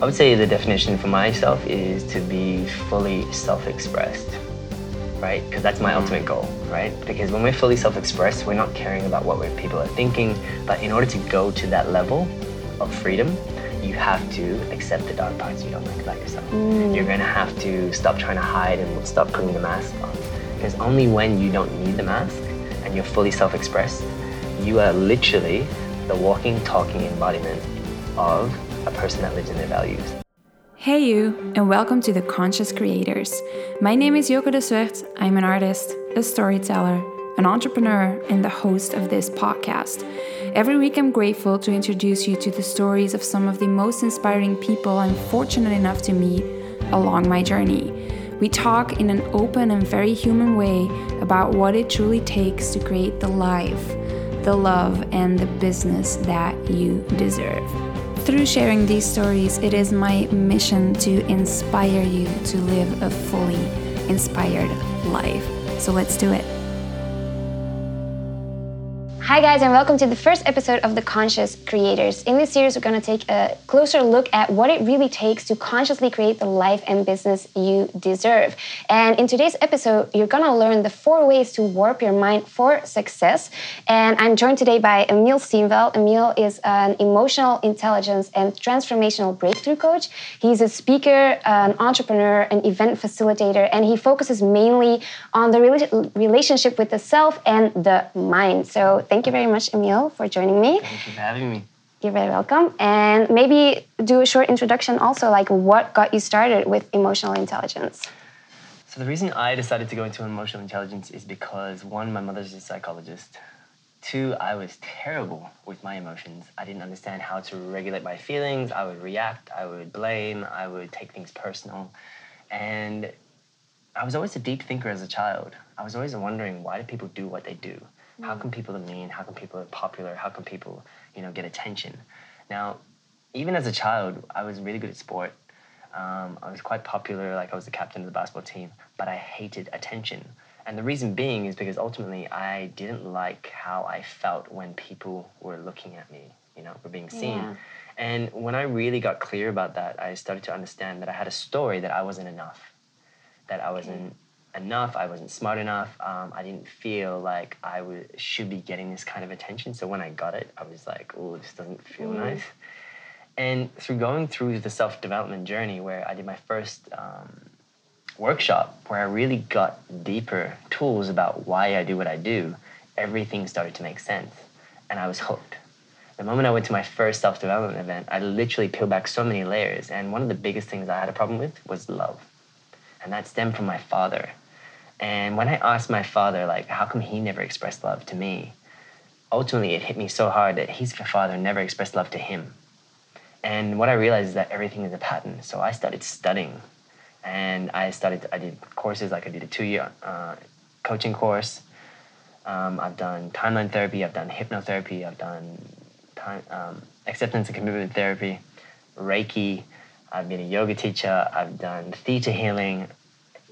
I would say the definition for myself is to be fully self-expressed, right? Because that's my ultimate goal, right? Because when we're fully self-expressed, we're not caring about what people are thinking. But in order to go to that level of freedom, you have to accept the dark parts you don't like about yourself. Mm. You're gonna have to stop trying to hide and stop putting the mask on. Because only when you don't need the mask and you're fully self-expressed, you are literally the walking, talking embodiment of a person that lives in their values. Hey, you, and welcome to the Conscious Creators. My name is Joko de Zwart. I'm an artist, a storyteller, an entrepreneur, and the host of this podcast. Every week, I'm grateful to introduce you to the stories of some of the most inspiring people I'm fortunate enough to meet along my journey. We talk in an open and very human way about what it truly takes to create the life, the love, and the business that you deserve. Through sharing these stories, it is my mission to inspire you to live a fully inspired life. So let's do it. Hi, guys, and welcome to the first episode of The Conscious Creators. In this series, we're going to take a closer look at what it really takes to consciously create the life and business you deserve. And in today's episode, you're going to learn the four ways to warp your mind for success. And I'm joined today by Emile Steenveld. Emile is an emotional intelligence and transformational breakthrough coach. He's a speaker, an entrepreneur, an event facilitator, and he focuses mainly on the relationship with the self and the mind. So, thank you very much, Emile, for joining me. Thank you for having me. You're very welcome. And maybe do a short introduction also, like what got you started with emotional intelligence? So, the reason I decided to go into emotional intelligence is because one, my mother's a psychologist. Two, I was terrible with my emotions. I didn't understand how to regulate my feelings. I would react, I would blame, I would take things personal. And I was always a deep thinker as a child. I was always wondering why do people do what they do? How come people are mean? How come people are popular? How come people, you know, get attention? Now, even as a child, I was really good at sport. Um, I was quite popular, like I was the captain of the basketball team, but I hated attention. And the reason being is because ultimately I didn't like how I felt when people were looking at me, you know, were being seen. Yeah. And when I really got clear about that, I started to understand that I had a story that I wasn't enough, that I wasn't enough. I wasn't smart enough. Um, I didn't feel like I w- should be getting this kind of attention. So when I got it, I was like, oh, this doesn't feel Mm. nice. And through going through the self development journey, where I did my first um, workshop, where I really got deeper tools about why I do what I do, everything started to make sense. And I was hooked. The moment I went to my first self development event, I literally peeled back so many layers. And one of the biggest things I had a problem with was love. And that stemmed from my father. And when I asked my father, like, how come he never expressed love to me? Ultimately, it hit me so hard that his father never expressed love to him. And what I realized is that everything is a pattern. So I started studying. And I started, I did courses, like I did a two year uh, coaching course. Um, I've done timeline therapy, I've done hypnotherapy, I've done time, um, acceptance and commitment therapy, Reiki, I've been a yoga teacher, I've done theta healing,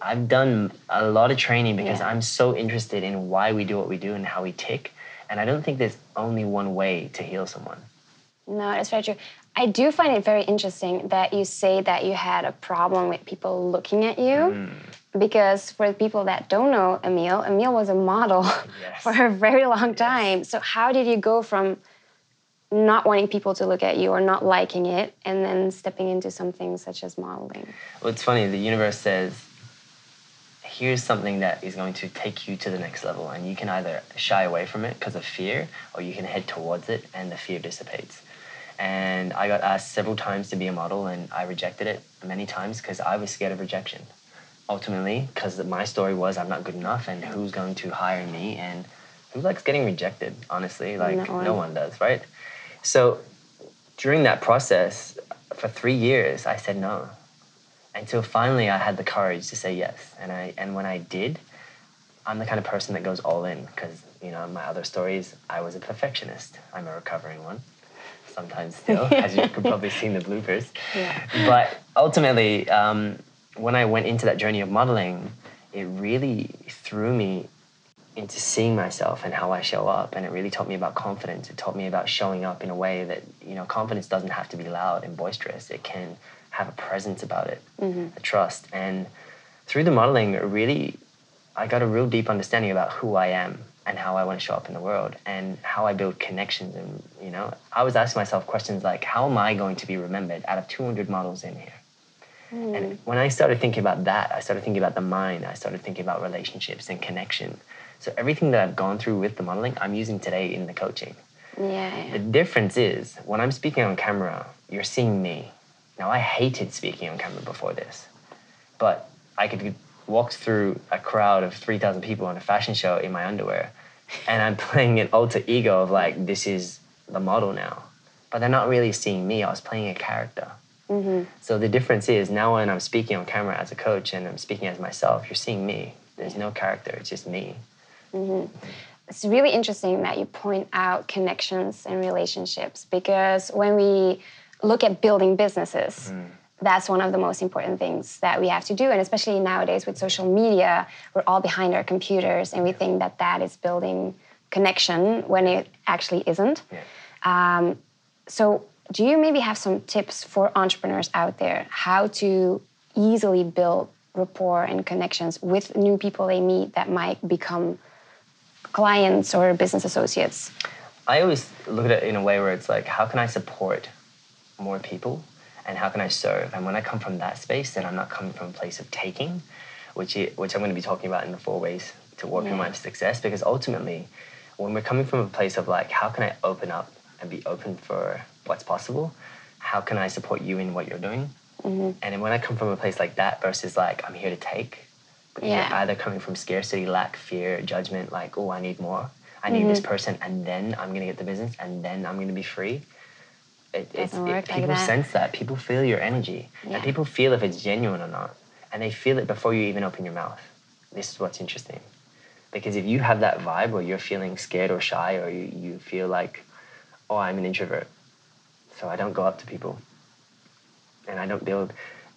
I've done a lot of training because Yeah. I'm so interested in why we do what we do and how we tick. And I don't think there's only one way to heal someone. No, that's very true. I do find it very interesting that you say that you had a problem with people looking at you. Mm. Because for the people that don't know Emile, Emile was a model Yes. for a very long time. So, how did you go from not wanting people to look at you or not liking it and then stepping into something such as modeling? Well, it's funny, the universe says, here's something that is going to take you to the next level. And you can either shy away from it because of fear, or you can head towards it and the fear dissipates. And I got asked several times to be a model, and I rejected it many times because I was scared of rejection. Ultimately, because my story was I'm not good enough, and who's going to hire me, and who likes getting rejected, honestly? Like, No one. no one does, right? So during that process, for three years, I said no until finally I had the courage to say yes. And I and when I did, I'm the kind of person that goes all in because you know my other stories, I was a perfectionist. I'm a recovering one, sometimes still, as you could probably see in the bloopers. Yeah. But ultimately, um, when I went into that journey of modeling, it really threw me into seeing myself and how I show up. And it really taught me about confidence. It taught me about showing up in a way that, you know, confidence doesn't have to be loud and boisterous. It can have a presence about it, mm-hmm. a trust. And through the modeling, really, I got a real deep understanding about who I am and how I want to show up in the world and how I build connections. And, you know, I was asking myself questions like, how am I going to be remembered out of 200 models in here? Mm-hmm. And when I started thinking about that, I started thinking about the mind, I started thinking about relationships and connection. So everything that I've gone through with the modeling, I'm using today in the coaching. Yeah. The difference is when I'm speaking on camera, you're seeing me. Now, I hated speaking on camera before this, but I could walk through a crowd of 3,000 people on a fashion show in my underwear, and I'm playing an alter ego of like, this is the model now. But they're not really seeing me, I was playing a character. Mm-hmm. So the difference is now when I'm speaking on camera as a coach and I'm speaking as myself, you're seeing me. There's no character, it's just me. Mm-hmm. it's really interesting that you point out connections and relationships because when we look at building businesses, that's one of the most important things that we have to do. And especially nowadays with social media, we're all behind our computers and we think that that is building connection when it actually isn't. Yeah. Um, so, do you maybe have some tips for entrepreneurs out there how to easily build rapport and connections with new people they meet that might become clients or business associates? I always look at it in a way where it's like, how can I support more people and how can I serve? And when I come from that space, then I'm not coming from a place of taking, which, i which I'm going to be talking about in the four ways to on Yeah. my success. Because ultimately, when we're coming from a place of like, how can I open up and be open for what's possible? How can I support you in what you're doing? Mm-hmm. And then when I come from a place like that versus like, I'm here to take, because Yeah. you're either coming from scarcity, lack, fear, judgment, like, oh, I need more. I need mm-hmm. this person, and then I'm gonna get the business, and then I'm gonna be free. It, it's, Doesn't it- work like people that. sense that. People feel your energy, Yeah. and people feel if it's genuine or not, and they feel it before you even open your mouth. This is what's interesting, because if you have that vibe where you're feeling scared or shy, or you, you feel like, oh, I'm an introvert, so I don't go up to people, and I don't build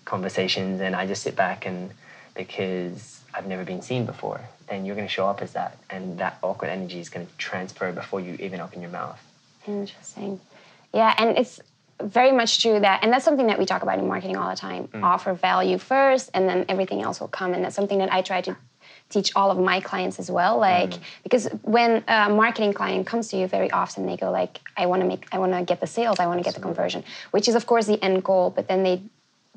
conversations, and I just sit back and because I've never been seen before, then you're going to show up as that, and that awkward energy is going to transfer before you even open your mouth. Interesting. Yeah, and it's very much true that, and that's something that we talk about in marketing all the time mm. offer value first, and then everything else will come. And that's something that I try to teach all of my clients as well. Like, mm. because when a marketing client comes to you, very often they go, like, I want to make, I want to get the sales, I want to get the conversion, which is, of course, the end goal. But then they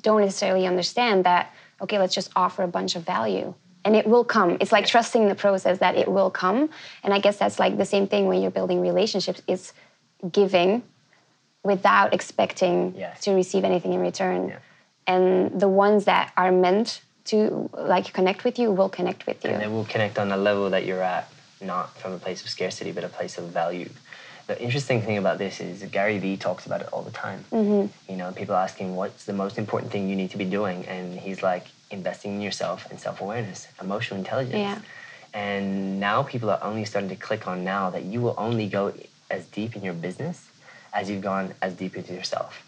don't necessarily understand that, okay, let's just offer a bunch of value. And it will come. It's like trusting the process that it will come. And I guess that's like the same thing when you're building relationships. It's giving without expecting Yes. to receive anything in return. Yeah. And the ones that are meant to like connect with you will connect with you. and they will connect on the level that you're at, not from a place of scarcity, but a place of value. The interesting thing about this is Gary Vee talks about it all the time. Mm-hmm. You know, people ask him, what's the most important thing you need to be doing? And he's like, investing in yourself and self awareness, emotional intelligence. Yeah. And now people are only starting to click on now that you will only go as deep in your business as you've gone as deep into yourself.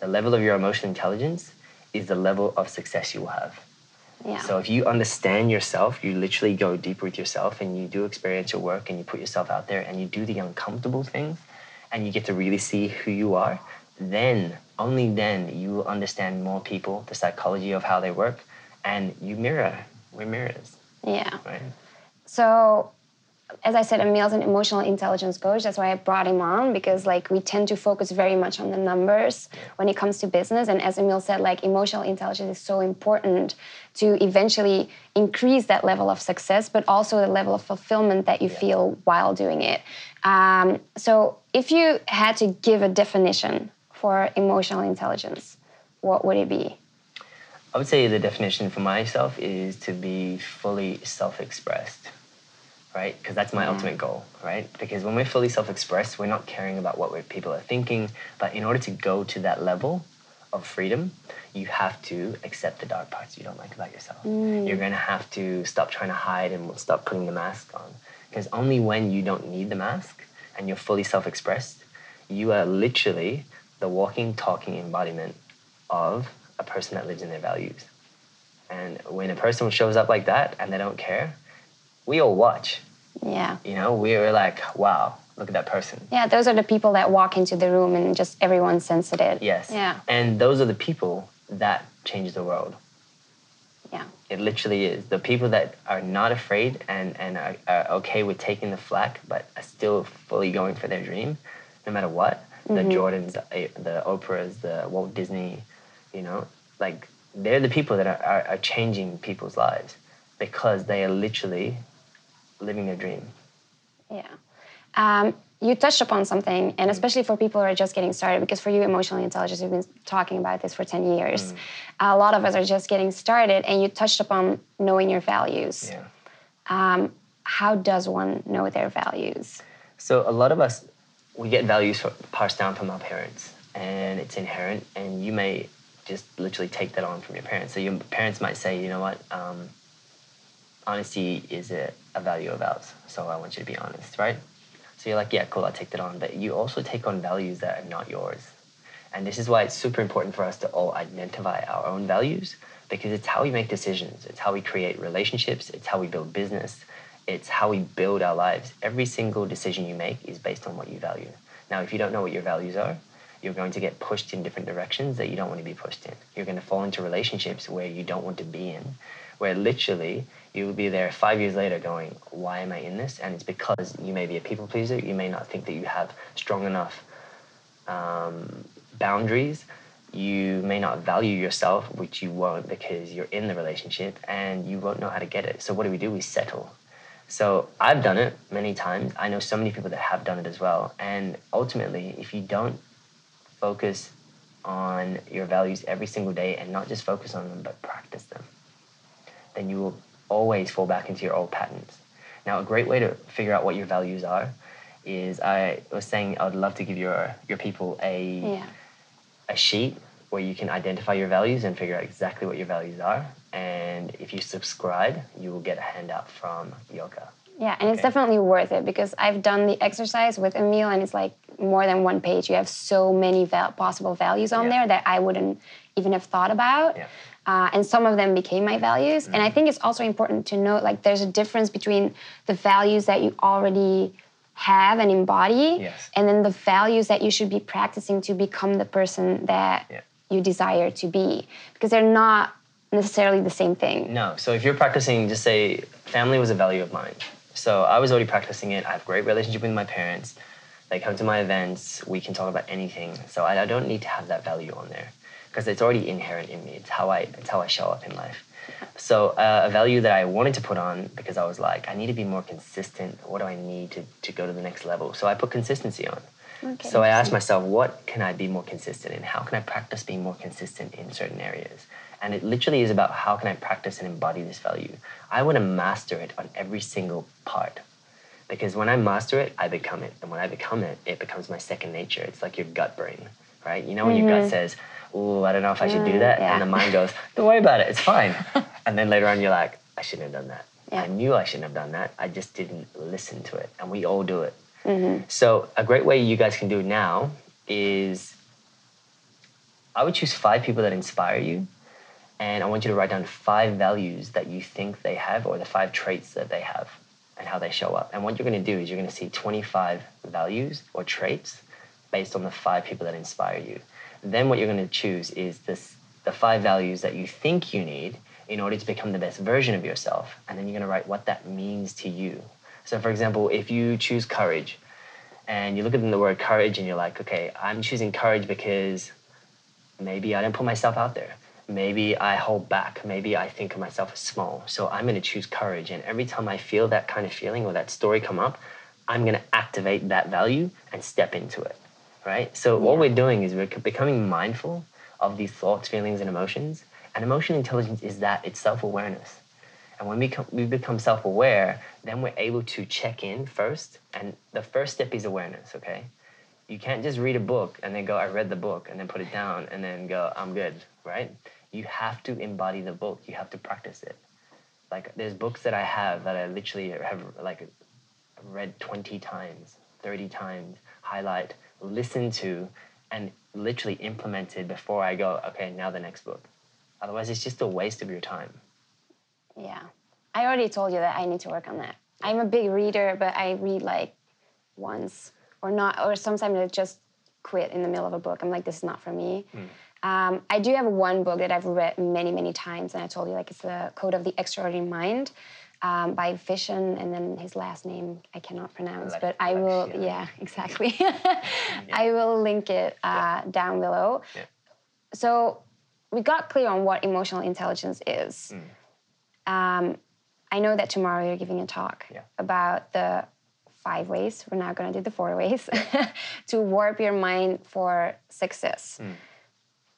The level of your emotional intelligence is the level of success you will have. yeah. So if you understand yourself, you literally go deeper with yourself and you do experiential work and you put yourself out there and you do the uncomfortable things and you get to really see who you are, then, only then, you will understand more people, the psychology of how they work, and you mirror. We're mirrors, yeah. right? So, as I said, Emile's an emotional intelligence coach. That's why I brought him on because, like, we tend to focus very much on the numbers when it comes to business. And as Emile said, like, emotional intelligence is so important to eventually increase that level of success, but also the level of fulfillment that you feel while doing it. Um, so, if you had to give a definition for emotional intelligence, what would it be? I would say the definition for myself is to be fully self expressed, right? Because that's my mm. ultimate goal, right? Because when we're fully self expressed, we're not caring about what people are thinking. But in order to go to that level of freedom, you have to accept the dark parts you don't like about yourself. Mm. You're going to have to stop trying to hide and stop putting the mask on. Because only when you don't need the mask and you're fully self expressed, you are literally the walking, talking embodiment of a person that lives in their values. And when a person shows up like that and they don't care, we all watch. Yeah. You know, we're like, wow, look at that person. Yeah, those are the people that walk into the room and just everyone senses it. Yes. Yeah. And those are the people that change the world. Yeah. It literally is. The people that are not afraid and, and are, are okay with taking the flack, but are still fully going for their dream, no matter what. The Jordans, eh, the Oprahs, the Walt Disney, you know, like they're the people that are, are, are changing people's lives because they are literally living their dream. Yeah. Um, you touched upon something, and especially for people who are just getting started, because for you, emotional intelligence, you've been talking about this for 10 years. A lot of us are just getting started, and you touched upon knowing your values. Yeah. Um, how does one know their values? So a lot of us, we get values fro- passed down from our parents, and it's inherent. And you may just literally take that on from your parents. So your parents might say, you know what, um, honesty is a, a value of ours. So I want you to be honest, right? So you're like, yeah, cool, I'll take that on. But you also take on values that are not yours. And this is why it's super important for us to all identify our own values because it's how we make decisions, it's how we create relationships, it's how we build business, it's how we build our lives. Every single decision you make is based on what you value. Now, if you don't know what your values are, you're going to get pushed in different directions that you don't want to be pushed in. You're going to fall into relationships where you don't want to be in, where literally you will be there five years later going, Why am I in this? And it's because you may be a people pleaser. You may not think that you have strong enough um, boundaries. You may not value yourself, which you won't because you're in the relationship and you won't know how to get it. So, what do we do? We settle. So, I've done it many times. I know so many people that have done it as well. And ultimately, if you don't focus on your values every single day and not just focus on them, but practice them, then you will always fall back into your old patterns. Now, a great way to figure out what your values are is I was saying I would love to give your your people a Yeah. a sheet where you can identify your values and figure out exactly what your values are. And if you subscribe, you will get a handout from Yoka. Yeah, and it's definitely worth it because I've done the exercise with Emile, and it's like more than one page. You have so many val- possible values on Yeah. there that I wouldn't even have thought about. Yeah. Uh, and some of them became my values. And I think it's also important to note like there's a difference between the values that you already have and embody, Yes. and then the values that you should be practicing to become the person that Yeah. you desire to be, because they're not necessarily the same thing. No. So if you're practicing, just say family was a value of mine. So I was already practicing it. I have great relationship with my parents. They come to my events. We can talk about anything. So I, I don't need to have that value on there because it's already inherent in me. It's how I it's how I show up in life. So uh, a value that I wanted to put on because I was like, I need to be more consistent. What do I need to, to go to the next level? So I put consistency on. Okay, So I asked myself, what can I be more consistent in? How can I practice being more consistent in certain areas? And it literally is about how can I practice and embody this value. I want to master it on every single part. Because when I master it, I become it. And when I become it, it becomes my second nature. It's like your gut brain, right? You know when your gut says, Ooh, I don't know if I should do Mm, that. yeah. And the mind goes, Don't worry about it, it's fine. and then later on, you're like, I shouldn't have done that. Yeah. I knew I shouldn't have done that. I just didn't listen to it. And we all do it. So a great way you guys can do now is I would choose five people that inspire you, and I want you to write down five values that you think they have, or the five traits that they have, and how they show up. And what you're going to do is you're going to see 25 values or traits based on the five people that inspire you. Then what you're going to choose is this the five values that you think you need in order to become the best version of yourself, and then you're going to write what that means to you. So, for example, if you choose courage, and you look at the word courage, and you're like, okay, I'm choosing courage because maybe I didn't put myself out there. Maybe I hold back. Maybe I think of myself as small. So I'm going to choose courage. And every time I feel that kind of feeling or that story come up, I'm going to activate that value and step into it. Right? So what we're doing is we're becoming mindful of these thoughts, feelings, and emotions. And emotional intelligence is that it's self awareness. And when we, come, we become self aware, then we're able to check in first. And the first step is awareness, okay? You can't just read a book and then go, I read the book, and then put it down and then go, I'm good, right? You have to embody the book, you have to practice it. Like, there's books that I have that I literally have like read 20 times, 30 times, highlight, listen to, and literally implemented before I go, okay, now the next book. Otherwise, it's just a waste of your time. Yeah. I already told you that I need to work on that. I'm a big reader, but I read like once or not, or sometimes I just quit in the middle of a book. I'm like, this is not for me. Hmm. Um, I do have one book that I've read many, many times, and I told you like it's the Code of the Extraordinary Mind um, by Vishen, and then his last name I cannot pronounce, Like- but I will. Lakhiani. Yeah, exactly. I will link it uh, down below. Yeah. So we got clear on what emotional intelligence is. Mm. Um, I know that tomorrow you're giving a talk Yeah. about the five ways. We're now going to do the four ways to warp your mind for success. Mm.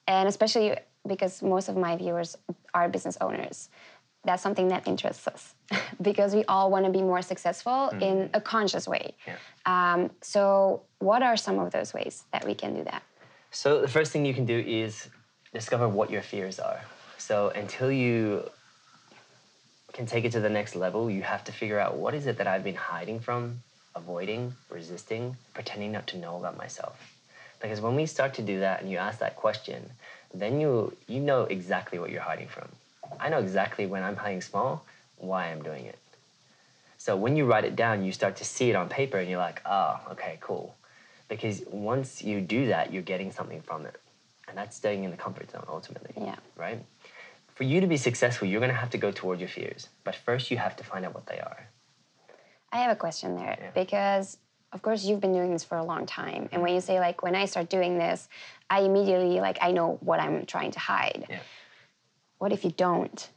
And especially because most of my viewers are business owners. That's something that interests us because we all want to be more successful in a conscious way. Yeah. Um, so, what are some of those ways that we can do that? So the first thing you can do is discover what your fears are. So until you can take it to the next level, you have to figure out what is it that I've been hiding from, avoiding, resisting, pretending not to know about myself. Because when we start to do that and you ask that question, then you you know exactly what you're hiding from. I know exactly when I'm playing small, why I'm doing it. So when you write it down, you start to see it on paper and you're like, oh, okay, cool. Because once you do that, you're getting something from it. And that's staying in the comfort zone ultimately. Yeah. Right? For you to be successful, you're going to have to go toward your fears. But first, you have to find out what they are. I have a question there Yeah. because, of course, you've been doing this for a long time. And when you say, like, when I start doing this, I immediately, like, I know what I'm trying to hide. Yeah. What if you don't?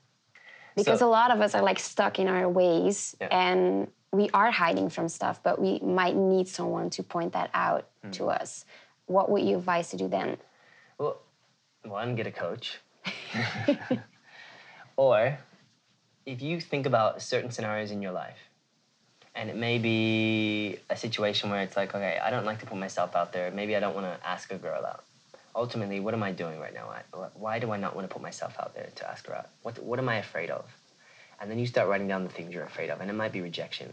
Because So- a lot of us are, like, stuck in our ways Yeah. and we are hiding from stuff, but we might need someone to point that out Hmm. to us. What would you advise to do then? Well, one, get a coach. or if you think about certain scenarios in your life, and it may be a situation where it's like, okay, I don't like to put myself out there. Maybe I don't want to ask a girl out. Ultimately, what am I doing right now? Why do I not want to put myself out there to ask her out? What, what am I afraid of? And then you start writing down the things you're afraid of. And it might be rejection.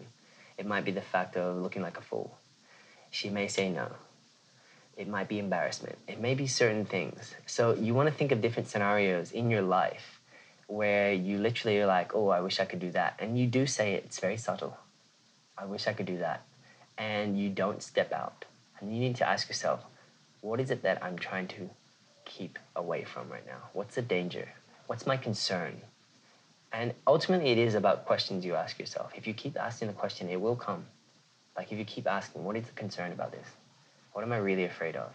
It might be the fact of looking like a fool. She may say no. It might be embarrassment. It may be certain things. So you want to think of different scenarios in your life where you literally are like, oh, I wish I could do that. And you do say it, it's very subtle. I wish I could do that. And you don't step out. And you need to ask yourself, what is it that I'm trying to keep away from right now? What's the danger? What's my concern? And ultimately, it is about questions you ask yourself. If you keep asking the question, it will come. Like if you keep asking, what is the concern about this? What am I really afraid of?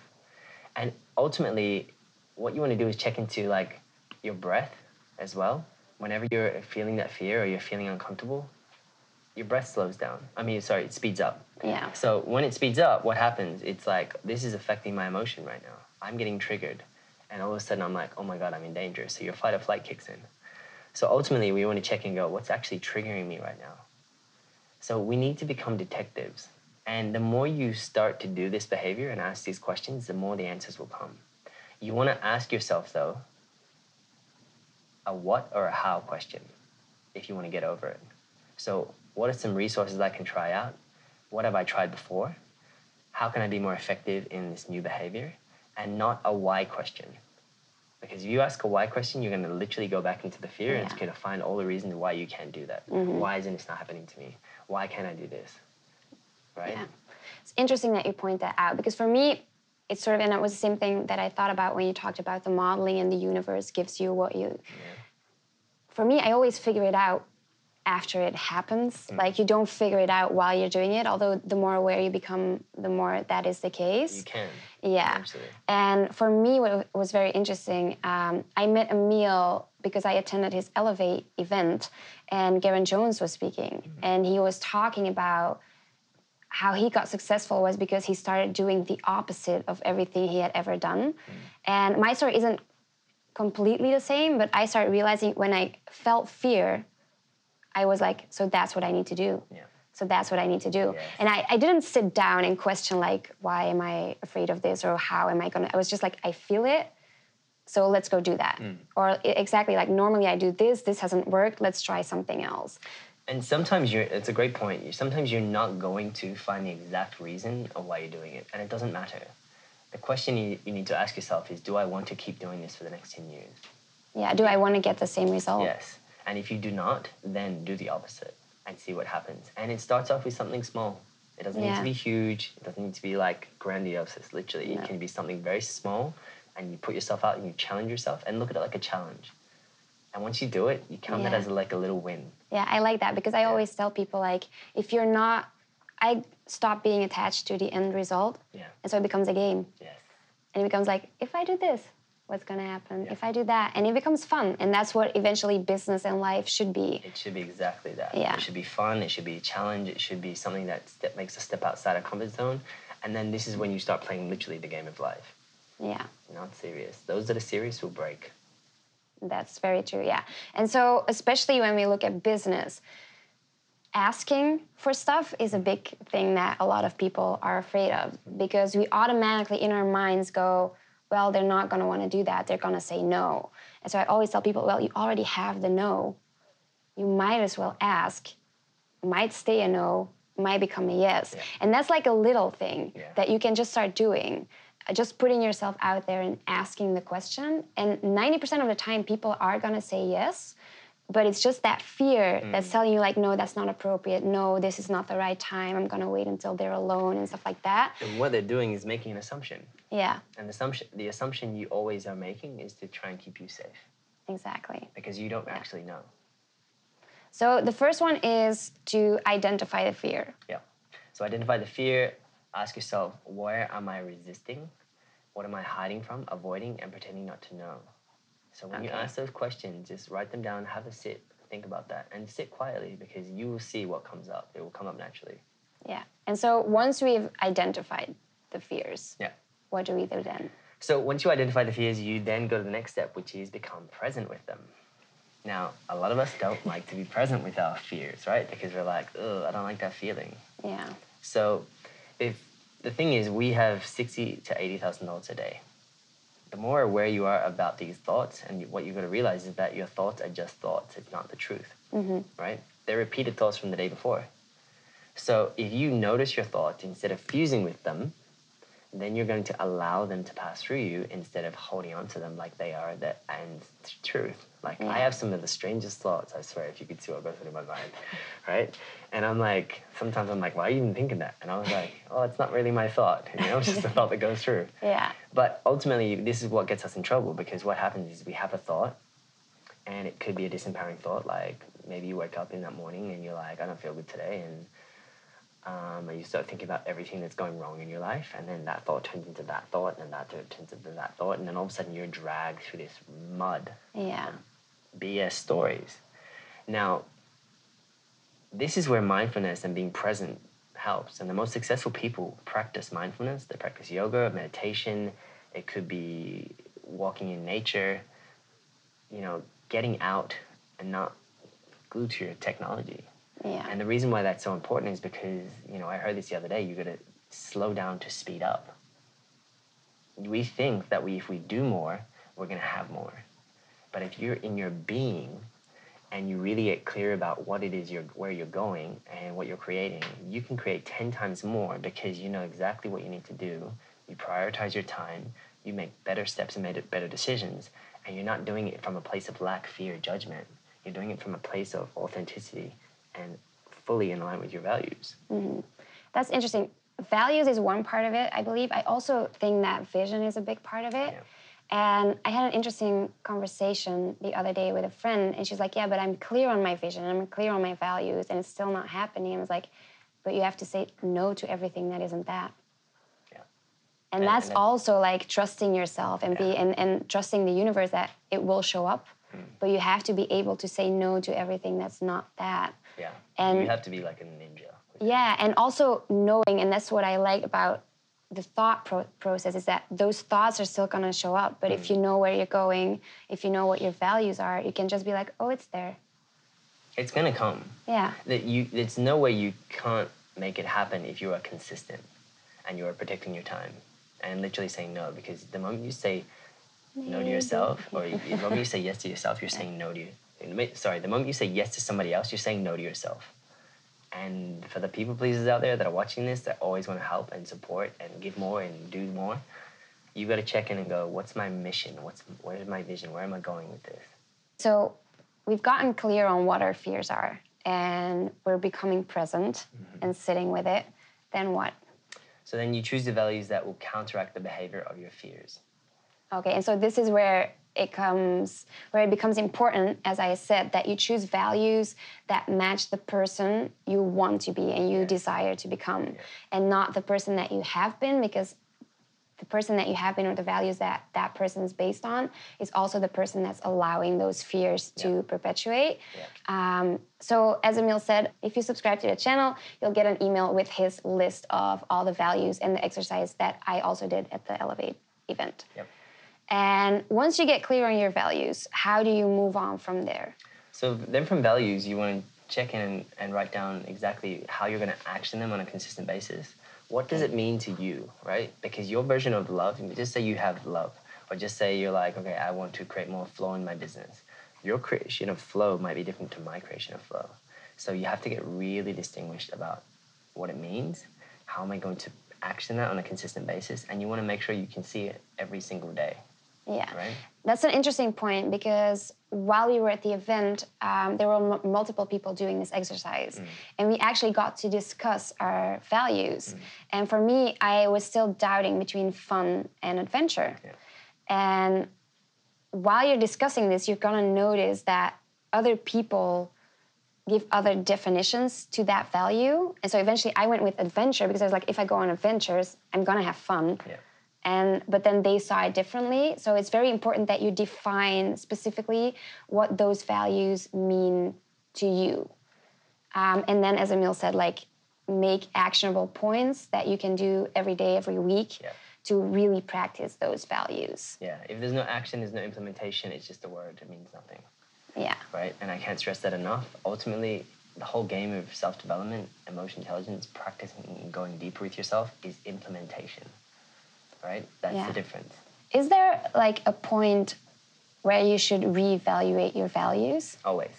And ultimately, what you want to do is check into like your breath as well. Whenever you're feeling that fear or you're feeling uncomfortable, your breath slows down. I mean, sorry, it speeds up. Yeah. So when it speeds up, what happens? It's like this is affecting my emotion right now. I'm getting triggered, and all of a sudden I'm like, oh my god, I'm in danger. So your fight or flight kicks in. So ultimately, we want to check and go, what's actually triggering me right now? So we need to become detectives. And the more you start to do this behavior and ask these questions, the more the answers will come. You want to ask yourself, though, a what or a how question if you want to get over it. So, what are some resources I can try out? What have I tried before? How can I be more effective in this new behavior? And not a why question. Because if you ask a why question, you're going to literally go back into the fear and it's going to find all the reasons why you can't do that. Mm-hmm. Why isn't this not happening to me? Why can't I do this? Right? Yeah. It's interesting that you point that out because for me, it's sort of, and it was the same thing that I thought about when you talked about the modeling and the universe gives you what you. For me, I always figure it out after it happens. Mm. Like you don't figure it out while you're doing it, although the more aware you become, the more that is the case. You can. Yeah. Absolutely. And for me, what was very interesting, um, I met Emile because I attended his Elevate event, and Garen Jones was speaking, Mm-hmm. and he was talking about how he got successful was because he started doing the opposite of everything he had ever done. Mm. And my story isn't completely the same, but I started realizing when I felt fear, I was like, so that's what I need to do. Yeah. So that's what I need to do. Yes. And I, I didn't sit down and question like, why am I afraid of this or how am I gonna? I was just like, I feel it. So let's go do that. Mm. Or exactly like normally I do this, this hasn't worked, let's try something else. And sometimes you're, it's a great point. Sometimes you're not going to find the exact reason of why you're doing it, and it doesn't matter. The question you, you need to ask yourself is Do I want to keep doing this for the next 10 years? Yeah, do I want to get the same result? Yes. And if you do not, then do the opposite and see what happens. And it starts off with something small. It doesn't need to be huge, it doesn't need to be like grandiose. It's literally, No. it can be something very small and you put yourself out and you challenge yourself and look at it like a challenge. And once you do it, you count that as like a little win. Yeah, I like that because I always tell people like if you're not I stop being attached to the end result Yeah. and so it becomes a game. Yes. And it becomes like if I do this, what's going to happen? Yeah. If I do that, and it becomes fun. And that's what eventually business and life should be. It should be exactly that. Yeah. It should be fun. It should be a challenge. It should be something that step, makes a step outside a comfort zone. And then this is when you start playing literally the game of life. Yeah. Not serious. Those that are serious will break. That's very true, yeah. And so, especially when we look at business, asking for stuff is a big thing that a lot of people are afraid of because we automatically in our minds go, well, they're not going to want to do that. They're going to say no. And so I always tell people, well, you already have the no. You might as well ask. Might stay a no, might become a yes. Yeah. And that's like a little thing Yeah. that you can just start doing. Uh, Just putting yourself out there and asking the question. And 90% of the time, people are going to say yes. But it's just that fear Mm. that's telling you, like, no, that's not appropriate. No, this is not the right time. I'm going to wait until they're alone and stuff like that. And what they're doing is making an assumption. Yeah, And the assumption, the assumption you always are making is to try and keep you safe exactly. because you don't actually know. So the first one is to identify the fear. Yeah. So identify the fear. Ask yourself, where am I resisting? What am I hiding from, avoiding, and pretending not to know? So when you ask those questions, just write them down, have a sit, think about that, and sit quietly because you will see what comes up. It will come up naturally. Yeah. And so once we've identified the fears, Yeah. what do we do then? So once you identify the fears, you then go to the next step, which is become present with them. Now, a lot of us don't like to be present with our fears, right? Because we're like, ugh, I don't like that feeling. Yeah. So, if the thing is, we have sixty to eighty thousand dollars a day. The more aware you are about these thoughts, and what you're going to realize is that your thoughts are just thoughts; it's not the truth, Mm-hmm. right? They're repeated thoughts from the day before. So, if you notice your thoughts instead of fusing with them, then you're going to allow them to pass through you instead of holding on to them like they are the and truth. Like I have some of the strangest thoughts. I swear, if you could see what goes through my mind, right? And I'm like, sometimes I'm like, why are you even thinking that? And I was like, oh, it's not really my thought. You know, it's just a thought that goes through. Yeah. But ultimately, this is what gets us in trouble because what happens is we have a thought, and it could be a disempowering thought. Like maybe you wake up in that morning and you're like, I don't feel good today, and um, and you start thinking about everything that's going wrong in your life, and then that thought turns into that thought, and that thought turns into that thought, and then all of a sudden you're dragged through this mud Yeah. BS stories. Now, this is where mindfulness and being present helps. And the most successful people practice mindfulness. They practice yoga, meditation. It could be walking in nature, you know, getting out and not glued to your technology. Yeah. And the reason why that's so important is because, you know, I heard this the other day, you gotta slow down to speed up. We think that we if we do more, we're gonna have more. But if you're in your being and you really get clear about what it is you're where you're going and what you're creating, you can create 10 times more because you know exactly what you need to do. You prioritize your time, you make better steps and make better decisions, and you're not doing it from a place of lack, fear, judgment. You're doing it from a place of authenticity and fully in line with your values. That's interesting. Values is one part of it, I believe. I also think that vision is a big part of it. Yeah. And I had an interesting conversation the other day with a friend, and she's like, Yeah, but I'm clear on my vision, I'm clear on my values, and it's still not happening. And I was like, But you have to say no to everything that isn't that. Yeah. And, And- that's and also like trusting yourself and be and, and trusting the universe that it will show up. Hmm. But you have to be able to say no to everything that's not that. Yeah. And- you have to be like a ninja. Yeah, and also knowing, and that's what I like about the thought pro- process is that those thoughts are still gonna show up. But if mm-hmm. you know where you're going, if you know what your values are, you can just be like, oh, it's there. It's gonna come. Yeah, that you there's no way you can't make it happen if you are consistent and you are protecting your time and literally saying no because the moment you say no to yourself or the moment you say yes to yourself you're saying no to you and ma- sorry the moment you say yes to somebody else you're saying no to yourself and for the people pleasers out there that are watching this that always want to help and support and give more and do more you got to check in and go what's my mission what's where's my vision where am i going with this So we've gotten clear on what our fears are, and we're becoming present mm-hmm. and sitting with it. Then what? So then you choose the values that will counteract the behavior of your fears. Okay, and so this is where it comes where it becomes important as i said that you choose values that match the person you want to be and you desire to become and not the person that you have been because the person that you have been or the values that that person is based on is also the person that's allowing those fears to Yeah. perpetuate um, so as emile said if you subscribe to the channel you'll get an email with his list of all the values and the exercise that i also did at the elevate event. Yep. And once you get clear on your values, how do you move on from there? So then from values, you want to check in and, and write down exactly how you're going to action them on a consistent basis. What does it mean to you, right? Because your version of love, just say you have love, or just say you're like, okay, I want to create more flow in my business. Your creation of flow might be different to my creation of flow. So you have to get really distinguished about what it means. How am I going to action that on a consistent basis? And you want to make sure you can see it every single day, Yeah, right? that's an interesting point because while we were at the event, um, there were m- multiple people doing this exercise, Mm. and we actually got to discuss our values. And for me, I was still doubting between fun and adventure. Yeah. And while you're discussing this, you're gonna notice that other people give other definitions to that value. And so eventually I went with adventure because I was like, if I go on adventures, I'm gonna have fun. Yeah. And but then they saw it differently. So it's very important that you define specifically what those values mean to you. Um, and then as Emile said, like make actionable points that you can do every day, every week Yeah. to really practice those values. Yeah. If there's no action, there's no implementation, it's just a word, it means nothing. Yeah. right? And I can't stress that enough. Ultimately, the whole game of self development, emotion intelligence, practicing and going deeper with yourself is implementation, right? That's Yeah. the difference. Is there like a point where you should reevaluate your values? Always.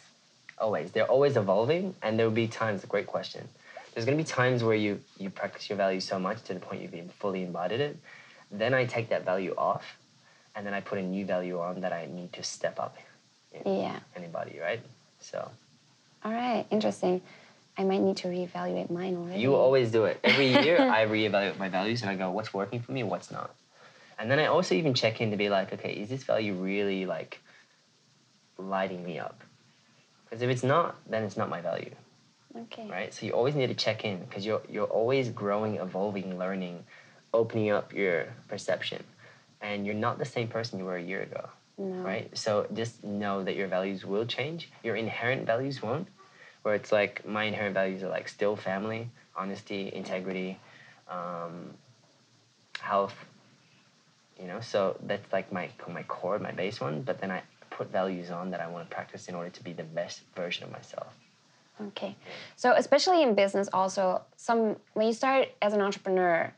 Always. They're always evolving, and there will be times, great question. There's going to be times where you, you practice your values so much to the point you've been fully embodied it. Then I take that value off, and then I put a new value on that I need to step up in Yeah. anybody, right? So All right, interesting. I might need to reevaluate mine already. You always do it. Every year, I reevaluate my values and I go, what's working for me, what's not. And then I also even check in to be like, okay, is this value really like lighting me up? Because if it's not, then it's not my value, Okay. right? So you always need to check in because you're you're always growing, evolving, learning, opening up your perception, and you're not the same person you were a year ago, No. right? So just know that your values will change. Your inherent values won't. Where it's like my inherent values are like still family, honesty, integrity, um, health. You know, so that's like my my core, my base one. But then I put values on that I want to practice in order to be the best version of myself. Okay. So especially in business also, some when you start as an entrepreneur,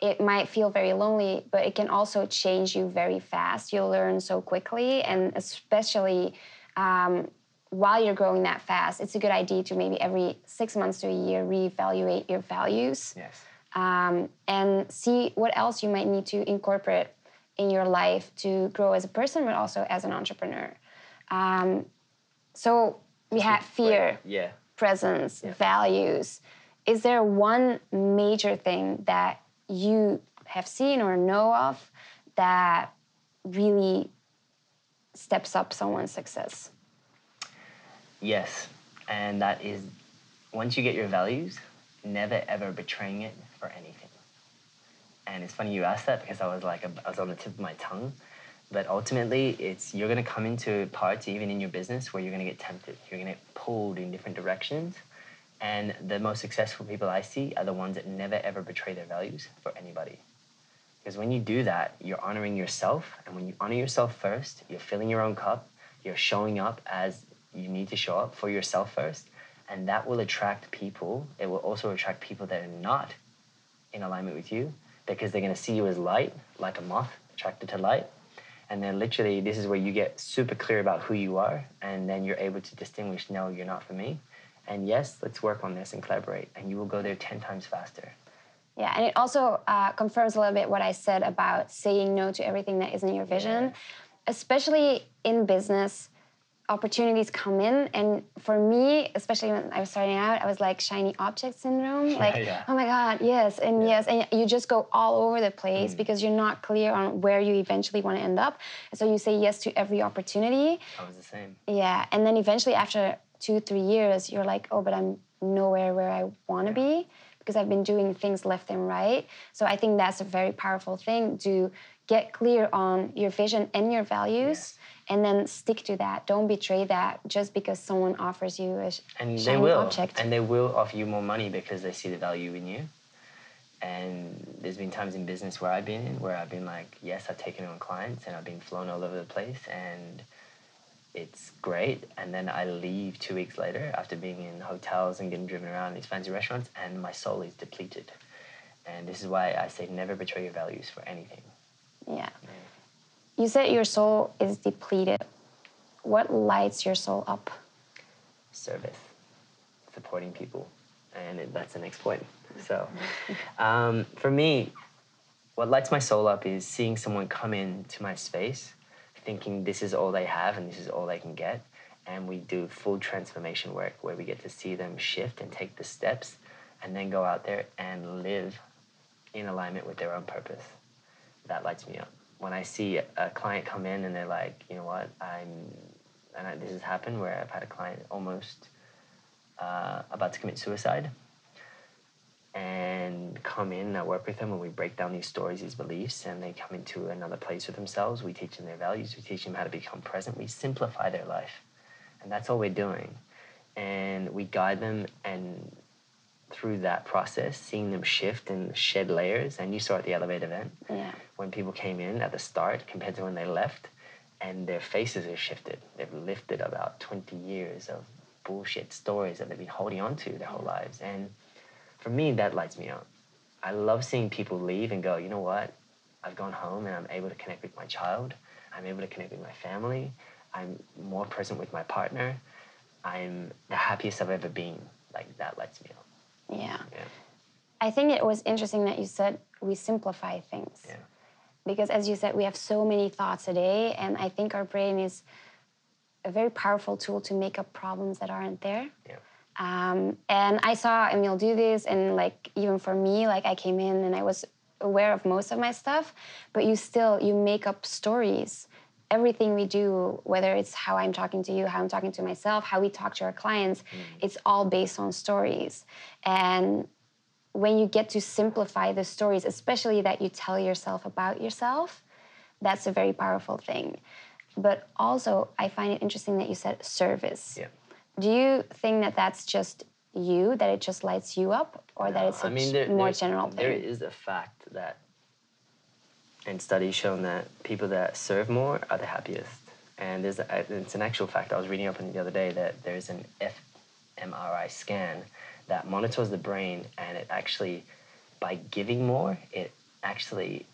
it might feel very lonely, but it can also change you very fast. You'll learn so quickly and especially um, while you're growing that fast, it's a good idea to maybe every six months to a year reevaluate your values Yes. um, and see what else you might need to incorporate in your life to grow as a person, but also as an entrepreneur. Um, so we had fear, Yeah. presence, Yeah. values. Is there one major thing that you have seen or know of that really steps up someone's success? Yes, and that is once you get your values, never ever betraying it for anything. And it's funny you asked that because I was like I was on the tip of my tongue, but ultimately it's you're gonna come into parts even in your business where you're gonna get tempted. You're gonna get pulled in different directions, and the most successful people I see are the ones that never ever betray their values for anybody. Because when you do that, you're honoring yourself. And when you honor yourself first, you're filling your own cup, you're showing up as you need to show up for yourself first. And that will attract people. It will also attract people that are not in alignment with you because they're going to see you as light, like a moth attracted to light. And then literally, this is where you get super clear about who you are. And then you're able to distinguish no, you're not for me. And yes, let's work on this and collaborate. And you will go there 10 times faster. Yeah, and it also uh, confirms a little bit what I said about saying no to everything that isn't your vision. Especially in business, opportunities come in. And for me especially when i was starting out i was like shiny object syndrome. Like yeah. oh my god yes and yes and you just go all over the place Mm. because you're not clear on where you eventually want to end up. So you say yes to every opportunity. I was the same. yeah and then eventually after two three years you're like oh but i'm nowhere where i want to be because i've been doing things left and right. So i think that's a very powerful thing to get clear on your vision and your values and then stick to that. Don't betray that just because someone offers you a sh- and shiny they will. object. And they will offer you more money because they see the value in you. And there's been times in business where i've been in where i've been like yes i've taken on clients and i've been flown all over the place and it's great. And then i leave two weeks later after being in hotels and getting driven around these fancy restaurants and my soul is depleted. And this is why i say never betray your values for anything. Yeah you said your soul is depleted what lights your soul up service, supporting people, and that's the next point. So, um, for me, what lights my soul up is seeing someone come into my space, thinking this is all they have and this is all they can get, and we do full transformation work where we get to see them shift and take the steps, and then go out there and live in alignment with their own purpose. That lights me up. When I see a client come in and they're like, you know what, I'm and I, this has happened where I've had a client almost uh, about to commit suicide and come in and I work with them and we break down these stories, these beliefs, and they come into another place with themselves. We teach them their values, we teach them how to become present, we simplify their life. And that's all we're doing. And we guide them and through that process, seeing them shift and shed layers. And you saw at the Elevate event yeah when people came in at the start compared to when they left, and their faces have shifted. They've lifted about 20 years of bullshit stories that they've been holding on to their whole lives. And for me, that lights me up. I love seeing people leave and go, you know what? I've gone home and I'm able to connect with my child. I'm able to connect with my family. I'm more present with my partner. I'm the happiest I've ever been. Like, that lights me up. Yeah Yeah. i think it was interesting that you said we simplify things Yeah. because as you said we have so many thoughts a day and i think our brain is a very powerful tool to make up problems that aren't there Yeah. um, and i saw emile do this and like even for me like i came in and i was aware of most of my stuff but you still you make up stories everything we do whether it's how i'm talking to you how i'm talking to myself how we talk to our clients mm. it's all based on stories and when you get to simplify the stories, especially that you tell yourself about yourself, that's a very powerful thing. But also, I find it interesting that you said service. Yeah. Do you think that that's just you, that it just lights you up, or that it's a I mean, there, more general thing? There is a fact that, and studies shown that people that serve more are the happiest. And there's a, it's an actual fact. I was reading up on it the other day that there's an fMRI scan that monitors the brain, and it actually, by giving more, it actually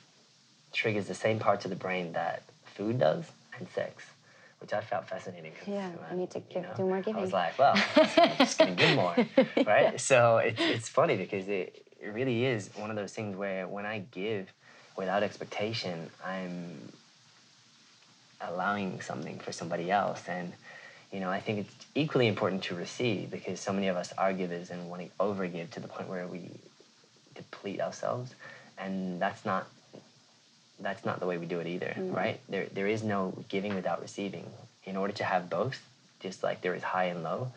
triggers the same parts of the brain that food does and sex, which I found fascinating. Yeah, you need to you give- know, do more giving. I was like, well, I'm just gonna give more, right? So it's it's funny because it, it really is one of those things where when I give without expectation, I'm allowing something for somebody else, and you know, I think it's equally important to receive because so many of us are givers and want to overgive to the point where we deplete ourselves, and that's not that's not the way we do it either, mm-hmm. right? There there is no giving without receiving. In order to have both, just like there is high and low,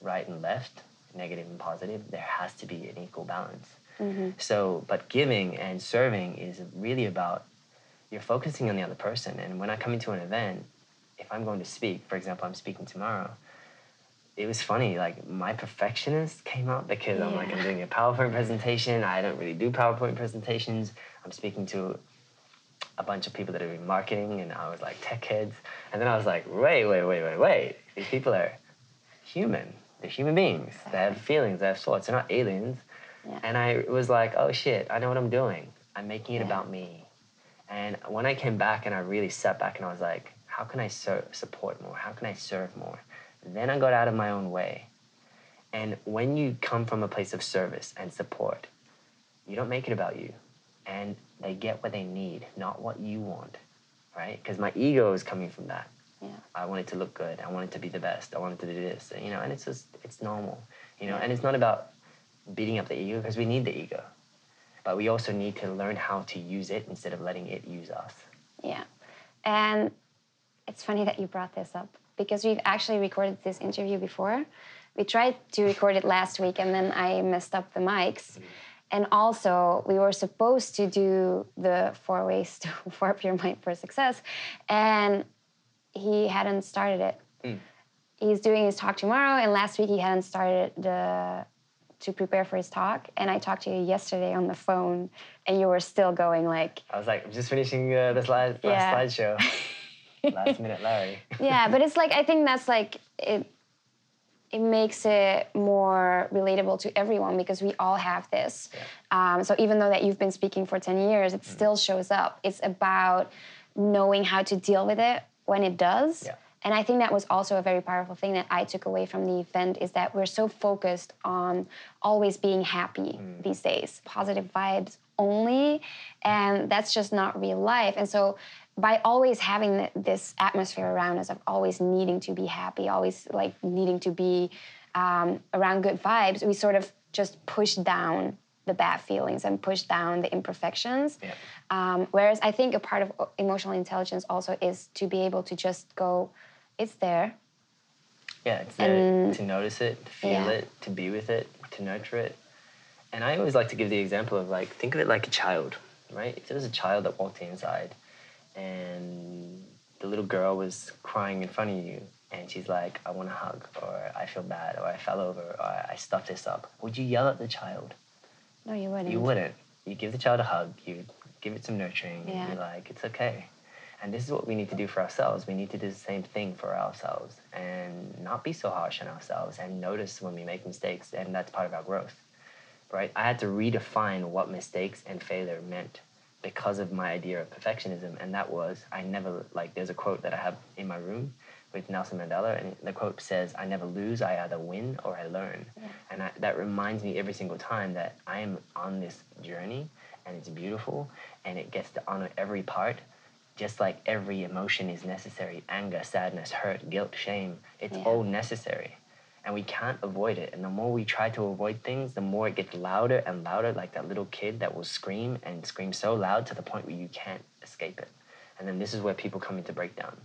right and left, negative and positive, there has to be an equal balance. Mm-hmm. So, but giving and serving is really about you're focusing on the other person. And when I come into an event, if I'm going to speak, for example, I'm speaking tomorrow, it was funny. Like my perfectionist came out because I'm like I'm doing a PowerPoint presentation. I don't really do PowerPoint presentations. I'm speaking to a bunch of people that are in marketing, and I was like tech heads. And then I was like, wait, wait, wait, wait, wait. These people are human. They're human beings. They have feelings. They have thoughts. They're not aliens. Yeah. And I was like, oh shit, I know what I'm doing. I'm making it Yeah. about me. And when I came back and I really sat back and I was like, how can I ser- support more? How can I serve more? Then I got out of my own way. And when you come from a place of service and support, you don't make it about you. And they get what they need, not what you want, right? Because my ego is coming from that. Yeah. I want it to look good. I want it to be the best. I want it to do this. You know, and it's just it's normal. You know, Yeah. and it's not about beating up the ego because we need the ego, but we also need to learn how to use it instead of letting it use us. Yeah. And it's funny that you brought this up because we've actually recorded this interview before. We tried to record it last week and then I messed up the mics. And also, we were supposed to do the four ways to warp your mind for success, and he hadn't started it. Mm. He's doing his talk tomorrow, and last week he hadn't started the to prepare for his talk. And I talked to you yesterday on the phone, and you were still going like, I was like, I'm just finishing uh, the slide last Yeah. slideshow. last minute, Larry. yeah but it's like i think that's like it it makes it more relatable to everyone because we all have this um, so even though that you've been speaking for 10 years Mm. it still shows up it's about knowing how to deal with it when it does Yeah. And i think that was also a very powerful thing that i took away from the event is that we're so focused on always being happy Mm. these days positive vibes only and that's just not real life and so by always having this atmosphere around us of always needing to be happy always like needing to be um, around good vibes we sort of just push down the bad feelings and push down the imperfections Yeah. um, whereas i think a part of emotional intelligence also is to be able to just go it's there Yeah, it's there And- to notice it, to feel Yeah. it, to be with it, to nurture it. And I always like to give the example of like, think of it like a child, right? If there was a child that walked inside and the little girl was crying in front of you and she's like, I want a hug, or I feel bad, or I fell over, or I stuffed this up, would you yell at the child? no you wouldn't You wouldn't. You give the child a hug, you give it some nurturing, Yeah. and you're like, it's okay. And this is what we need to do for ourselves. We need to do the same thing for ourselves and not be so harsh on ourselves and notice when we make mistakes. And that's part of our growth, right? I had to redefine what mistakes and failure meant because of my idea of perfectionism. And that was, I never, like, there's a quote that I have in my room with Nelson Mandela, and the quote says, I never lose, I either win or I learn. And I, that reminds me every single time that I am on this journey and it's beautiful and it gets to honor every part. Just like every emotion is necessary anger, sadness, hurt, guilt, shame it's Yeah. all necessary. And we can't avoid it. And the more we try to avoid things, the more it gets louder and louder, like that little kid that will scream and scream so loud to the point where you can't escape it. And then this is where people come into breakdown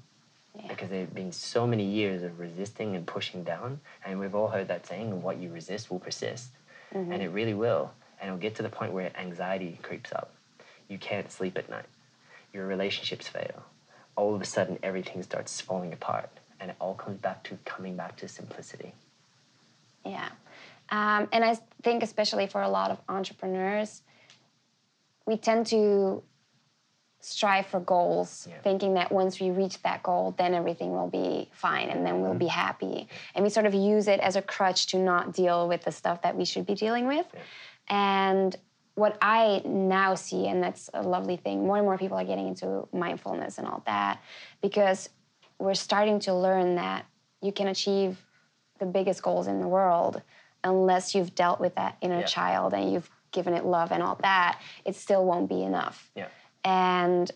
Yeah. because there have been so many years of resisting and pushing down. And we've all heard that saying, what you resist will persist. Mm-hmm. And it really will. And it'll get to the point where anxiety creeps up. You can't sleep at night. Your relationships fail. All of a sudden, everything starts falling apart. And it all comes back to coming back to simplicity. Yeah. Um, and I think, especially for a lot of entrepreneurs, we tend to strive for goals, Yeah. thinking that once we reach that goal, then everything will be fine and then we'll be happy. And we sort of use it as a crutch to not deal with the stuff that we should be dealing with. And what I now see, and that's a lovely thing, more and more people are getting into mindfulness and all that because we're starting to learn that you can achieve the biggest goals in the world unless you've dealt with that inner Yeah. child and you've given it love and all that, it still won't be enough. Yeah. And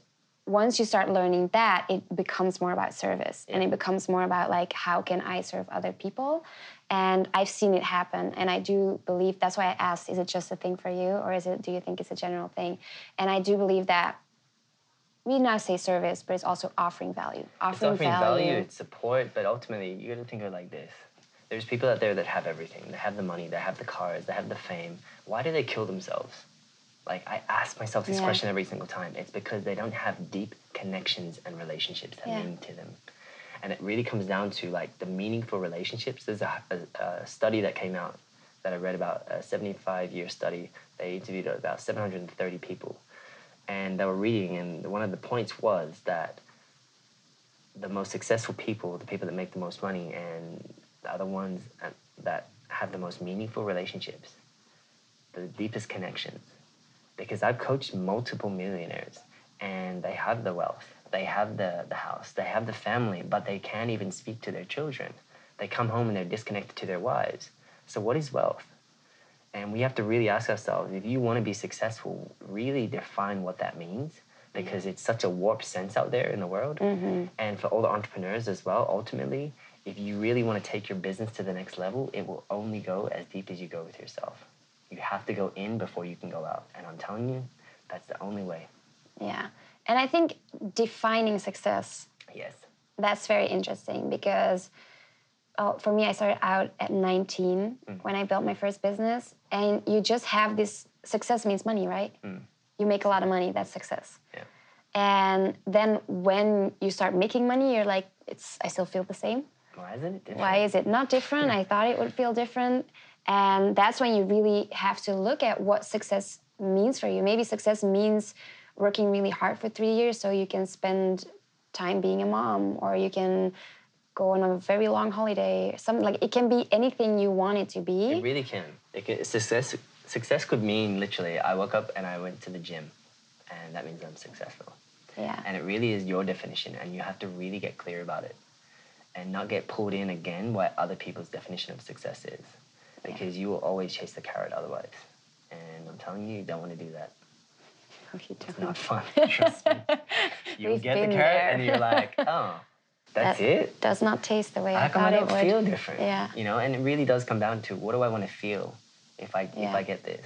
once you start learning that, it becomes more about service and it becomes more about like, how can I serve other people? And I've seen it happen. And I do believe that's why I asked, is it just a thing for you or is it, do you think it's a general thing? And I do believe that we now say service, but it's also offering value. It's Offering, offering value. value, it's support, but ultimately, you got to think of it like this. There's people out there that have everything. They have the money, they have the cars, they have the fame. Why do they kill themselves? Like, I ask myself this Yeah. question every single time. It's because they don't have deep connections and relationships that Yeah. mean to them. And it really comes down to like the meaningful relationships. There's a, a, a study that came out that I read about, a 75 year study. They interviewed about 730 people. And they were reading, and one of the points was that the most successful people, the people that make the most money, and are the ones that- that have the most meaningful relationships, the deepest connections. Because I've coached multiple millionaires, and they have the wealth, they have the, the house, they have the family, but they can't even speak to their children. They come home and they're disconnected to their wives. So, what is wealth? And we have to really ask ourselves if you want to be successful, really define what that means because it's such a warped sense out there in the world. Mm-hmm. And for all the entrepreneurs as well, ultimately, if you really want to take your business to the next level, it will only go as deep as you go with yourself. You have to go in before you can go out. And I'm telling you, that's the only way. Yeah. And I think defining success, Yes. that's very interesting because oh, for me, I started out at 19 mm. when I built my first business. And you just have this success means money, right? Mm. You make a lot of money, that's success. Yeah. And then when you start making money, you're like, it's I still feel the same. Why isn't it different? Why is it not different? I thought it would feel different. And that's when you really have to look at what success means for you. Maybe success means working really hard for three years so you can spend time being a mom, or you can go on a very long holiday. Something like it can be anything you want it to be. It really can. It can success, success could mean literally, I woke up and I went to the gym, and that means I'm successful. yeah. And it really is your definition, and you have to really get clear about it and not get pulled in again what other people's definition of success is. Because you will always chase the carrot otherwise. And I'm telling you, you don't want to do that. Okay, It's don't. not fun. Trust me. You'll get the carrot there. and you're like, oh, that's That it? Does not taste the way I do it. How come thought I don't feel different? Yeah. You know, and it really does come down to what do I want to feel if I if I get this?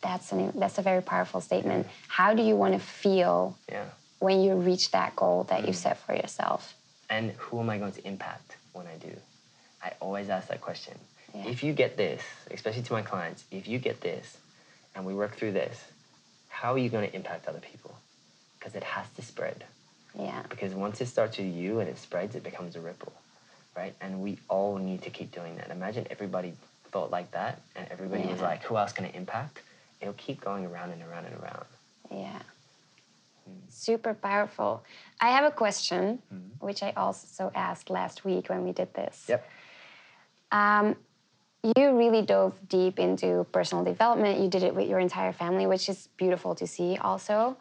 That's an that's a very powerful statement. How do you want to feel Yeah. when you reach that goal that Mm. you set for yourself? and who am I going to impact when I do? I always ask that question. Yeah. If you get this, especially to my clients, if you get this and we work through this, how are you going to impact other people? Because it has to spread. Yeah. Because once it starts with you and it spreads, it becomes a ripple, right? And we all need to keep doing that. Imagine everybody thought like that and everybody was like, who else can I impact? It'll keep going around and around and around. Yeah. Hmm. Super powerful. I have a question, which I also asked last week when we did this. Yep. Um, you really dove deep into personal development. You did it with your entire family, which is beautiful to see also.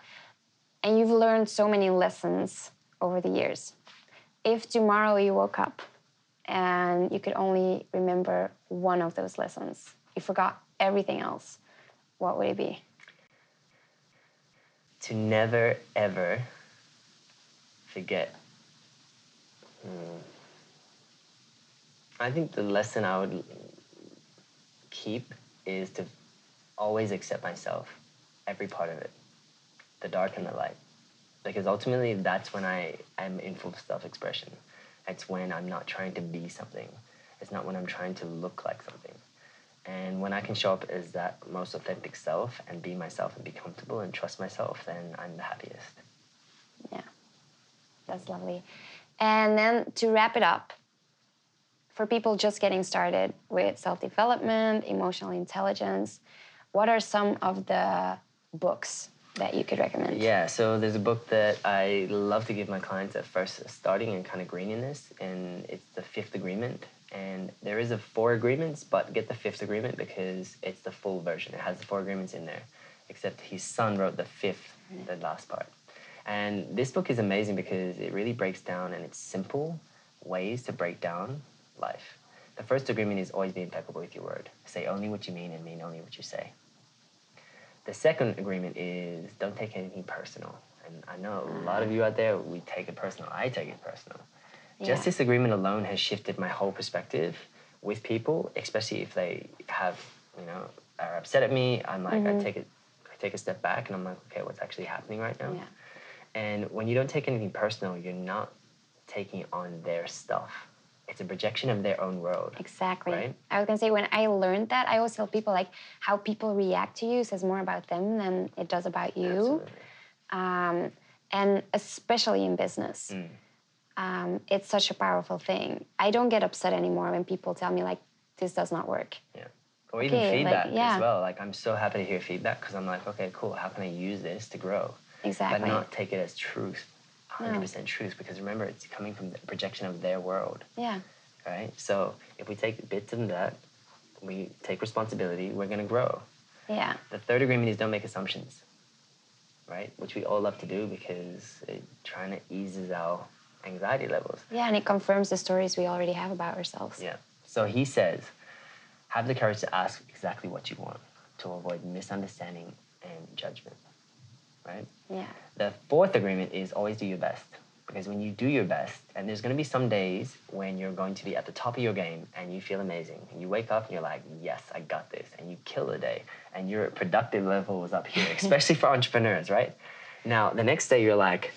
And you've learned so many lessons over the years. If tomorrow you woke up and you could only remember one of those lessons, you forgot everything else, what would it be? to never ever forget. Hmm. I think the lesson I would keep is to always accept myself, every part of it, the dark and the light. Because ultimately, that's when I am in full self expression. It's when I'm not trying to be something, it's not when I'm trying to look like something. And when I can show up as that most authentic self and be myself and be comfortable and trust myself, then I'm the happiest. Yeah, that's lovely. And then to wrap it up, for people just getting started with self development, emotional intelligence, what are some of the books that you could recommend? Yeah, so there's a book that I love to give my clients at first starting and kind of greening this, and it's The Fifth Agreement. And there is a four agreements, but get the fifth agreement because it's the full version. It has the four agreements in there, except his son wrote the fifth, the last part. And this book is amazing because it really breaks down and it's simple ways to break down life. The first agreement is always be impeccable with your word. Say only what you mean and mean only what you say. The second agreement is don't take anything personal. And I know a lot of you out there, we take it personal. I take it personal. Just this agreement alone has shifted my whole perspective with people, especially if they have, you know, are upset at me. I'm like, I mm-hmm. take it, I take a step back, and I'm like, okay, what's actually happening right now? Yeah. And when you don't take anything personal, you're not taking on their stuff. It's a projection of their own world. Exactly. Right? I was gonna say when I learned that, I always tell people like how people react to you says more about them than it does about you. Um, and especially in business. Mm. Um, it's such a powerful thing. I don't get upset anymore when people tell me like this does not work. Yeah. Or even Okay, like, feedback yeah. as well. Like I'm so happy to hear feedback because I'm like, okay, cool. How can I use this to grow? Exactly. But not take it as truth, 100% truth. Because remember, it's coming from the projection of their world, Yeah, right? So if we take bits of that, we take responsibility. We're gonna grow. yeah, The third agreement is don't make assumptions, right? Which we all love to do because it trying to eases our anxiety levels. yeah, and it confirms the stories we already have about ourselves. Yeah. So he says, have the courage to ask exactly what you want to avoid misunderstanding and judgment. Right? Yeah. The fourth agreement is always do your best. Because when you do your best, and there's going to be some days when you're going to be at the top of your game and you feel amazing. And you wake up and you're like, yes, I got this. And you kill the day. And your productive level is up here, especially for entrepreneurs, right? Now, the next day you're like,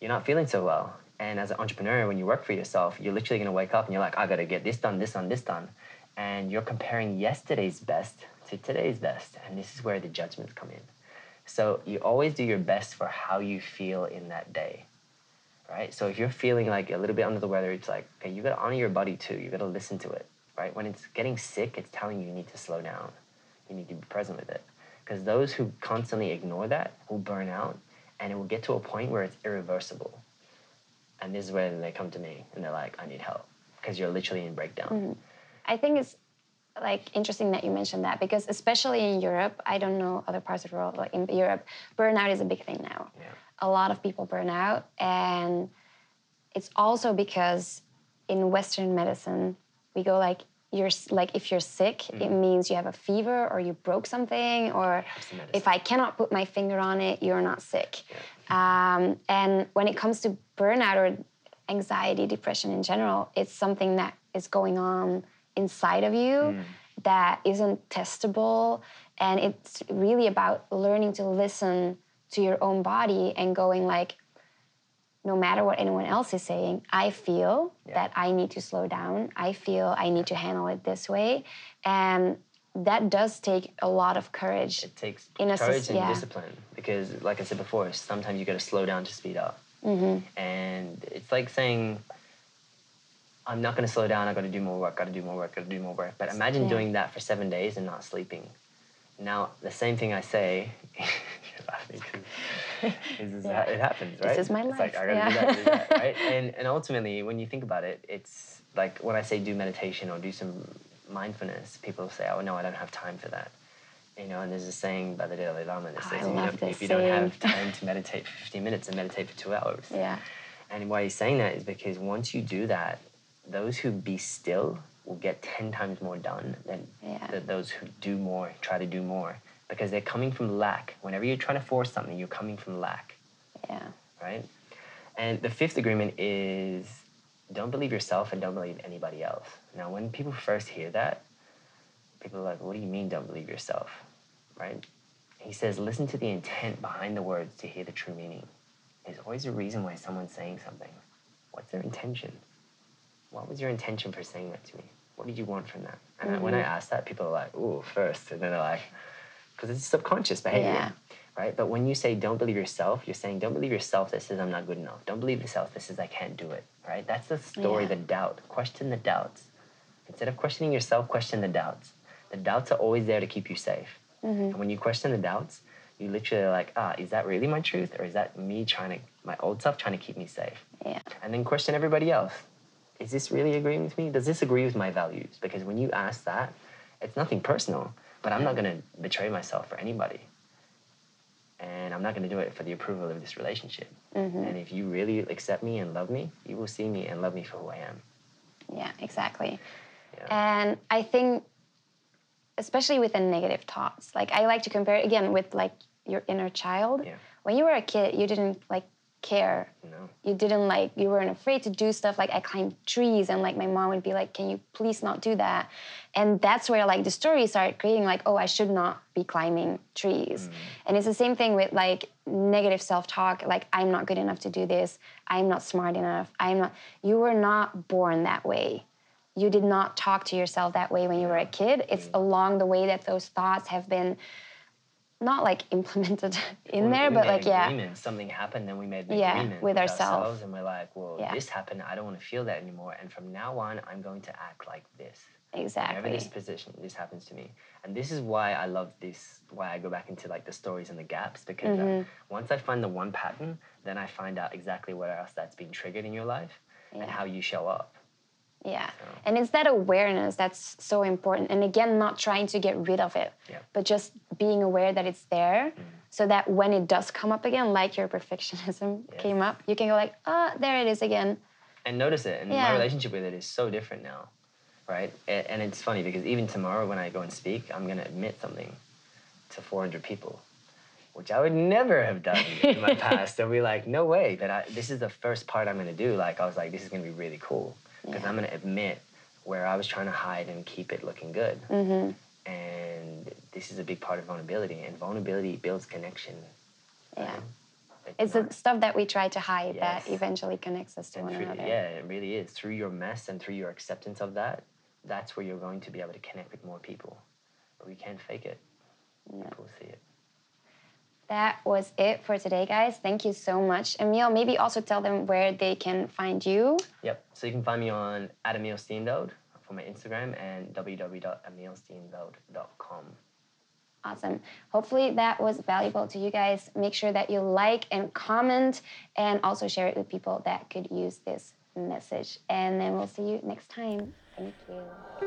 you're not feeling so well. And as an entrepreneur, when you work for yourself, you're literally going to wake up and you're like, I got to get this done, this done, this done. And you're comparing yesterday's best to today's best. And this is where the judgments come in. So you always do your best for how you feel in that day, right? So if you're feeling like a little bit under the weather, it's like, okay, you got to honor your body too. You got to listen to it, right? When it's getting sick, it's telling you you need to slow down. You need to be present with it. Because those who constantly ignore that will burn out and it will get to a point where it's irreversible. And this is when they come to me and they're like, I need help because you're literally in breakdown. Mm-hmm. I think it's like interesting that you mentioned that because especially in Europe, I don't know other parts of the world, like in Europe, burnout is a big thing now. Yeah. A lot of people burn out, and it's also because in Western medicine, we go like you're like if you're sick, it means you have a fever or you broke something, or if I cannot put my finger on it, you're not sick. Um, and when it comes to burnout or anxiety, depression in general, it's something that is going on inside of you that isn't testable. And it's really about learning to listen to your own body and going like, no matter what anyone else is saying, I feel Yeah. that I need to slow down. I feel I need to handle it this way. And that does take a lot of courage. It takes In a courage and yeah. discipline because, like I said before, sometimes you got to slow down to speed up. Mm-hmm. And it's like saying, I'm not going to slow down. I've got to do more work. Got to do more work. Got to do more work. But imagine Yeah. doing that for seven days and not sleeping. Now, the same thing I say, you're laughing 'cause this is Yeah. it happens, right? This is my it's like life, I gotta yeah. do that, do that, right? And and ultimately, when you think about it, it's like when I say do meditation or do some mindfulness, people say, "Oh no, I don't have time for that." You know, and there's a saying by the Dalai Lama that Oh, says, you don't, if you don't have time to meditate for 15 minutes, then meditate for two hours. Yeah. And why he's saying that is because once you do that, those who be still will get 10 times more done than Yeah. th- those who do more, try to do more, because they're coming from lack. Whenever you're trying to force something, you're coming from lack, Yeah. right? And the fifth agreement is don't believe yourself and don't believe anybody else. Now, when people first hear that, people are like, what do you mean don't believe yourself, right? He says, listen to the intent behind the words to hear the true meaning. There's always a reason why someone's saying something. What's their intention? What was your intention for saying that to me? What did you want from that? And I- when I ask that, people are like, ooh, first. And then they're like, because it's subconscious behavior, Yeah. right? But when you say don't believe yourself, you're saying don't believe yourself that says I'm not good enough. Don't believe yourself that says I can't do it, right? That's the story, Yeah. the doubt. Question the doubts. Instead of questioning yourself, question the doubts. The doubts are always there to keep you safe. And when you question the doubts, you literally are like, ah, is that really my truth? Or is that me trying to, my old self trying to keep me safe? Yeah. And then question everybody else. Is this really agreeing with me? Does this agree with my values? Because when you ask that, it's nothing personal, but I'm not going to betray myself for anybody. And I'm not going to do it for the approval of this relationship. Mm-hmm. And if you really accept me and love me, you will see me and love me for who I am. Yeah, exactly. Yeah. And I think, especially with the negative thoughts, like I like to compare it again with like your inner child. Yeah. When you were a kid, you didn't like care. No. You didn't like, you weren't afraid to do stuff. Like I climbed trees, and like my mom would be like, "Can you please not do that?" And that's where like the story started creating. Like, oh, I should not be climbing trees. Mm. And it's the same thing with like negative self-talk. Like I'm not good enough to do this. I'm not smart enough. I'm not. You were not born that way you did not talk to yourself that way when you were a kid. It's mm. along the way that those thoughts have been not like implemented in We- there, we but like yeah, agreement. Something happened, then we made the Yeah, agreement with ourselves. and we're like, well, Yeah. this happened. I don't want to feel that anymore. And from now on, I'm going to act like this. Exactly. Whenever this position, this happens to me, and this is why I love this. Why I go back into like the stories and the gaps because uh, Mm-hmm. once I find the one pattern, then I find out exactly what else that's been triggered in your life and how you show up. Yeah. So- And it's that awareness that's so important. And again, not trying to get rid of it, Yeah. but just being aware that it's there so that when it does come up again, like your perfectionism Yes. came up, you can go like, ah, there it is again. and notice it. And my relationship with it is so different now, right? And it's funny because even tomorrow when I go and speak, I'm going to admit something to 400 people. which I would never have done in my past. So we like, no way. But I, this is the first part I'm gonna do. Like I was like, this is gonna be really cool because Yeah. I'm gonna admit where I was trying to hide and keep it looking good. Mm-hmm. And this is a big part of vulnerability, and vulnerability builds connection. Yeah. right? It's not- the stuff that we try to hide that eventually connects us to and one through- another. Yeah, it really is. Through your mess and through your acceptance of that, that's where you're going to be able to connect with more people. But we can't fake it. People see it. That was it for today, guys. Thank you so much. Emile, maybe also tell them where they can find you. Yep. So you can find me on at Emile Steenveld for my Instagram and www.emilesteenveld.com. Awesome. Hopefully that was valuable to you guys. Make sure that you like and comment and also share it with people that could use this message. And then we'll see you next time.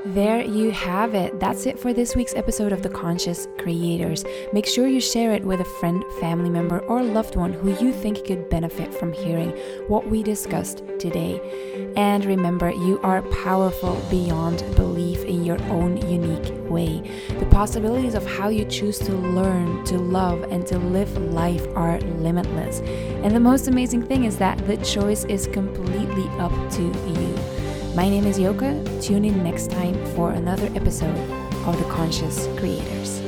There you have it. That's it for this week's episode of The Conscious Creators. Make sure you share it with a friend, family member, or loved one who you think could benefit from hearing what we discussed today. And remember, you are powerful beyond belief in your own unique way. The possibilities of how you choose to learn, to love, and to live life are limitless. And the most amazing thing is that the choice is completely up to you. My name is Yoka. Tune in next time for another episode of The Conscious Creators.